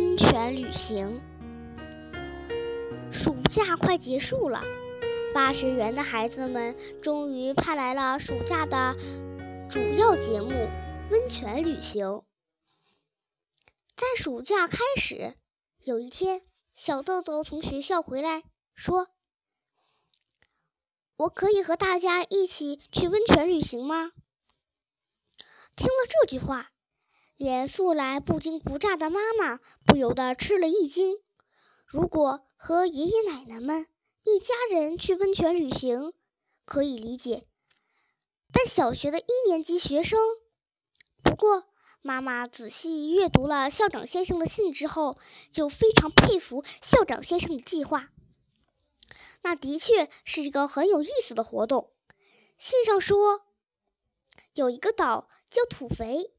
温泉旅行。暑假快结束了，巴学园的孩子们终于盼来了暑假的主要节目——温泉旅行。在暑假开始，有一天，小豆豆从学校回来，说：“我可以和大家一起去温泉旅行吗？”听了这句话，连素来不惊不乍的妈妈不由得吃了一惊。如果和爷爷奶奶们一家人去温泉旅行，可以理解；但小学的一年级学生……不过，妈妈仔细阅读了校长先生的信之后，就非常佩服校长先生的计划。那的确是一个很有意思的活动。信上说，有一个岛。叫土肥，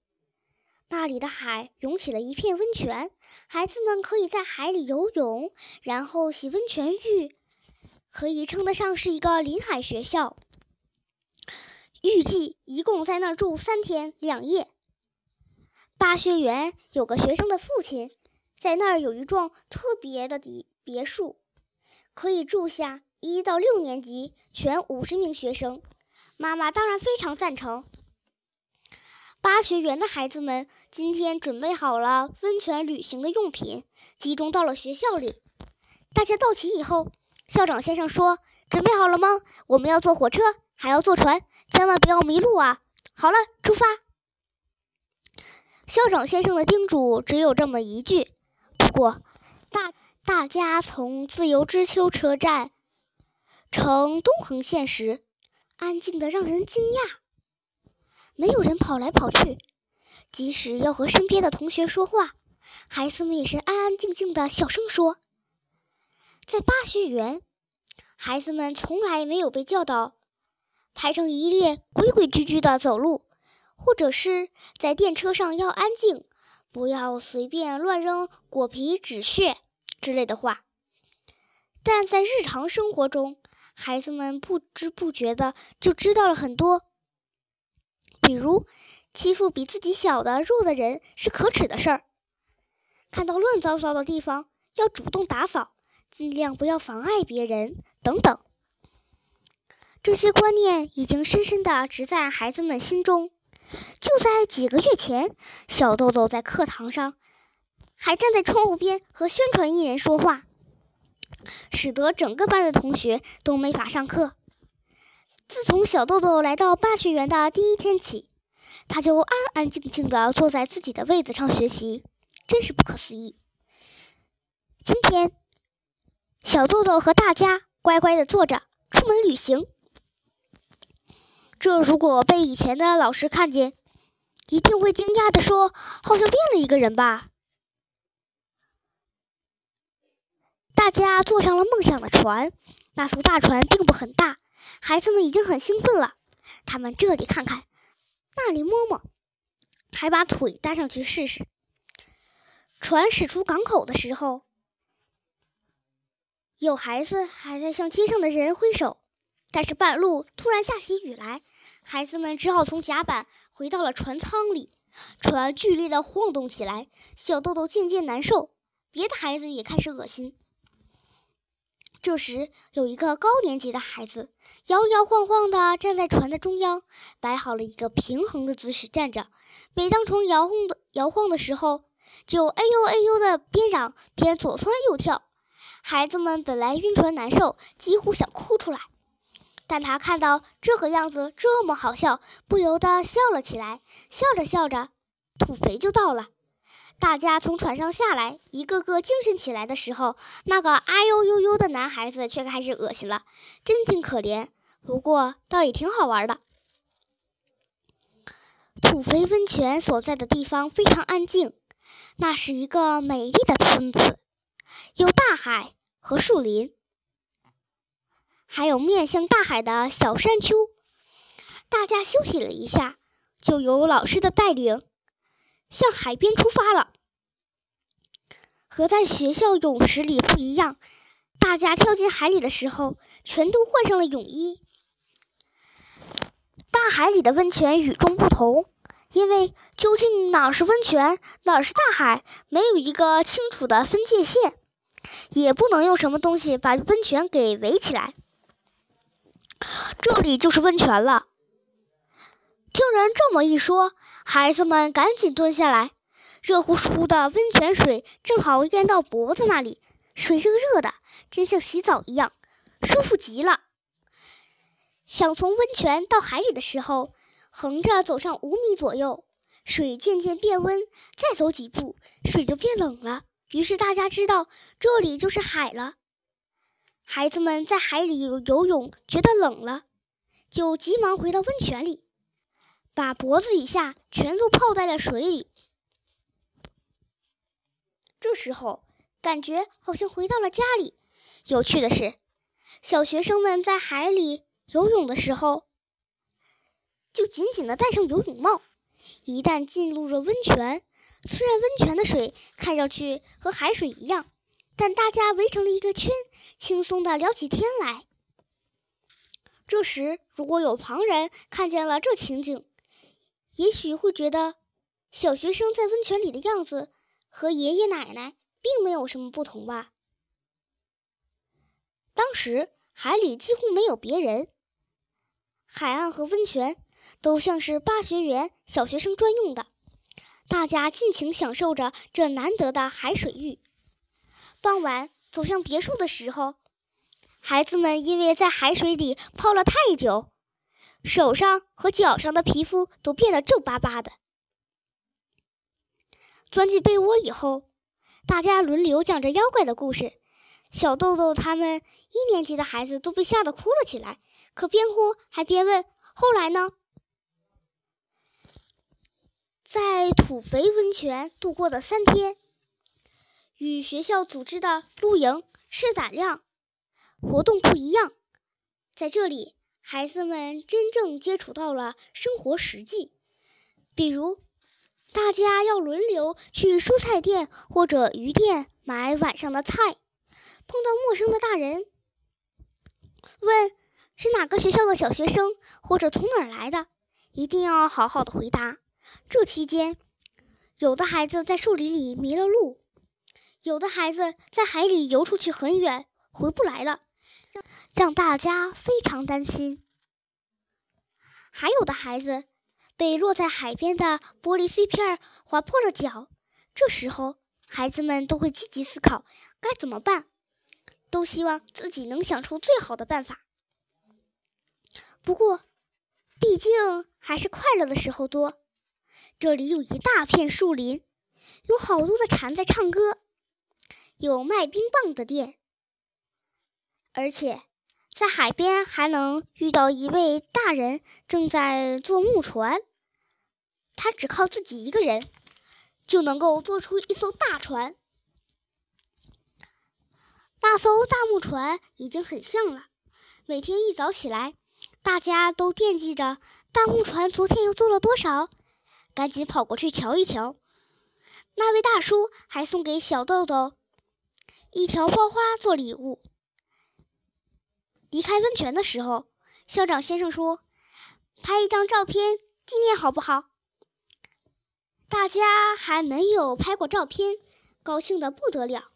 那里的海涌起了一片温泉，孩子们可以在海里游泳，然后洗温泉浴，可以称得上是一个临海学校。预计一共在那儿住三天两夜。巴学园有个学生的父亲在那儿有一幢特别的别别墅，可以住下一到六年级全五十名学生。妈妈当然非常赞成。巴学园的孩子们今天准备好了温泉旅行的用品，集中到了学校里。大家到齐以后，校长先生说：“准备好了吗？我们要坐火车，还要坐船，千万不要迷路啊！”好了，出发。校长先生的叮嘱只有这么一句。不过，大大家从自由之丘车站乘东横线时，安静的让人惊讶。没有人跑来跑去，即使要和身边的同学说话，孩子们也是安安静静的小声说。在巴学园，孩子们从来没有被教导排成一列规规矩矩的走路，或者是在电车上要安静，不要随便乱扔果皮、纸屑之类的话。但在日常生活中，孩子们不知不觉的就知道了很多。比如，欺负比自己小的弱的人是可耻的事儿。看到乱糟糟的地方，要主动打扫，尽量不要妨碍别人，等等。这些观念已经深深地植在孩子们心中。就在几个月前，小豆豆在课堂上还站在窗户边和宣传艺人说话，使得整个班的同学都没法上课。自从小豆豆来到巴学园的第一天起，他就安安静静地坐在自己的位子上学习，真是不可思议。今天，小豆豆和大家乖乖地坐着出门旅行。这如果被以前的老师看见，一定会惊讶地说：“好像变了一个人吧。”大家坐上了梦想的船，那艘大船并不很大。孩子们已经很兴奋了，他们这里看看，那里摸摸，还把腿搭上去试试。船驶出港口的时候，有孩子还在向街上的人挥手，但是半路突然下起雨来，孩子们只好从甲板回到了船舱里。船剧烈地晃动起来，小豆豆渐渐难受，别的孩子也开始恶心。这时，有一个高年级的孩子摇摇晃晃地站在船的中央，摆好了一个平衡的姿势站着。每当船摇晃的摇晃的时候，就哎呦哎呦的边嚷边左窜右跳。孩子们本来晕船难受，几乎想哭出来，但他看到这个样子这么好笑，不由得笑了起来。笑着笑着，土肥就到了。大家从船上下来，一个个精神起来的时候，那个哎呦呦呦的男孩子却开始恶心了，真挺可怜。不过倒也挺好玩的。土肥温泉所在的地方非常安静，那是一个美丽的村子，有大海和树林，还有面向大海的小山丘。大家休息了一下，就由老师的带领。向海边出发了，和在学校泳池里不一样。大家跳进海里的时候，全都换上了泳衣。大海里的温泉与众不同，因为究竟哪是温泉，哪是大海，没有一个清楚的分界线，也不能用什么东西把温泉给围起来。这里就是温泉了。听人这么一说，孩子们赶紧蹲下来。热乎乎的温泉水正好淹到脖子那里，水热热的，真像洗澡一样，舒服极了。想从温泉到海里的时候，横着走上五米左右，水渐渐变温，再走几步，水就变冷了。于是大家知道这里就是海了。孩子们在海里游游泳，觉得冷了，就急忙回到温泉里，把脖子以下全都泡在了水里。这时候，感觉好像回到了家里。有趣的是，小学生们在海里游泳的时候，就紧紧地戴上游泳帽。一旦进入了温泉，虽然温泉的水看上去和海水一样，但大家围成了一个圈，轻松地聊起天来。这时，如果有旁人看见了这情景，也许会觉得小学生在温泉里的样子。和爷爷奶奶并没有什么不同吧？当时海里几乎没有别人，海岸和温泉都像是巴学园小学生专用的，大家尽情享受着这难得的海水浴。傍晚走向别墅的时候，孩子们因为在海水里泡了太久，手上和脚上的皮肤都变得皱巴巴的。钻进被窝以后，大家轮流讲着妖怪的故事。小豆豆他们一年级的孩子都被吓得哭了起来，可边哭还边问：“后来呢？”在土肥温泉度过的三天，与学校组织的露营、试胆量活动不一样。在这里，孩子们真正接触到了生活实际，比如。大家要轮流去蔬菜店或者鱼店买晚上的菜，碰到陌生的大人，问是哪个学校的小学生或者从哪儿来的，一定要好好的回答。这期间，有的孩子在树林里迷了路，有的孩子在海里游出去很远回不来了，让大家非常担心。还有的孩子。被落在海边的玻璃碎片划破了脚，这时候孩子们都会积极思考该怎么办，都希望自己能想出最好的办法。不过，毕竟还是快乐的时候多。这里有一大片树林，有好多的蝉在唱歌，有卖冰棒的店，而且在海边还能遇到一位大人正在坐木船。他只靠自己一个人，就能够做出一艘大船。那艘大木船已经很像了。每天一早起来，大家都惦记着大木船昨天又做了多少，赶紧跑过去瞧一瞧。那位大叔还送给小豆豆一条爆花做礼物。离开温泉的时候，校长先生说：“拍一张照片纪念好不好？”大家还没有拍过照片，高兴得不得了。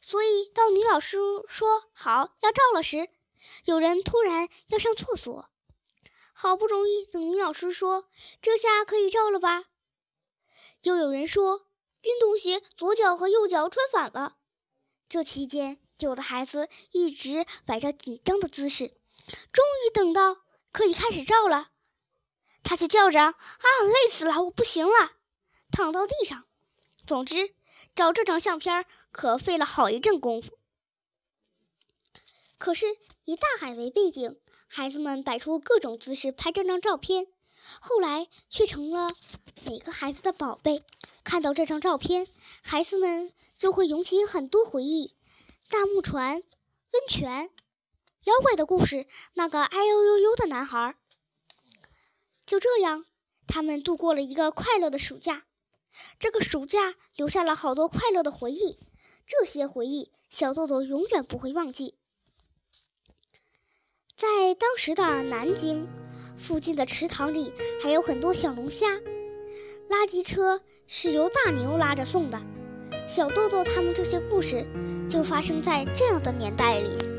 所以到女老师说好要照了时，有人突然要上厕所。好不容易等女老师说这下可以照了吧，又有人说运动鞋左脚和右脚穿反了。这期间，有的孩子一直摆着紧张的姿势，终于等到可以开始照了，他却叫着：“啊，累死了，我不行了。”躺到地上。总之，照这张相片可费了好一阵功夫。可是，以大海为背景，孩子们摆出各种姿势拍这张照片，后来却成了每个孩子的宝贝。看到这张照片，孩子们就会涌起很多回忆：大木船、温泉、妖怪的故事、那个哎呦呦呦的男孩。就这样，他们度过了一个快乐的暑假。这个暑假留下了好多快乐的回忆，这些回忆小豆豆永远不会忘记。在当时的南京附近的池塘里，还有很多小龙虾。垃圾车是由大牛拉着送的。小豆豆他们这些故事就发生在这样的年代里。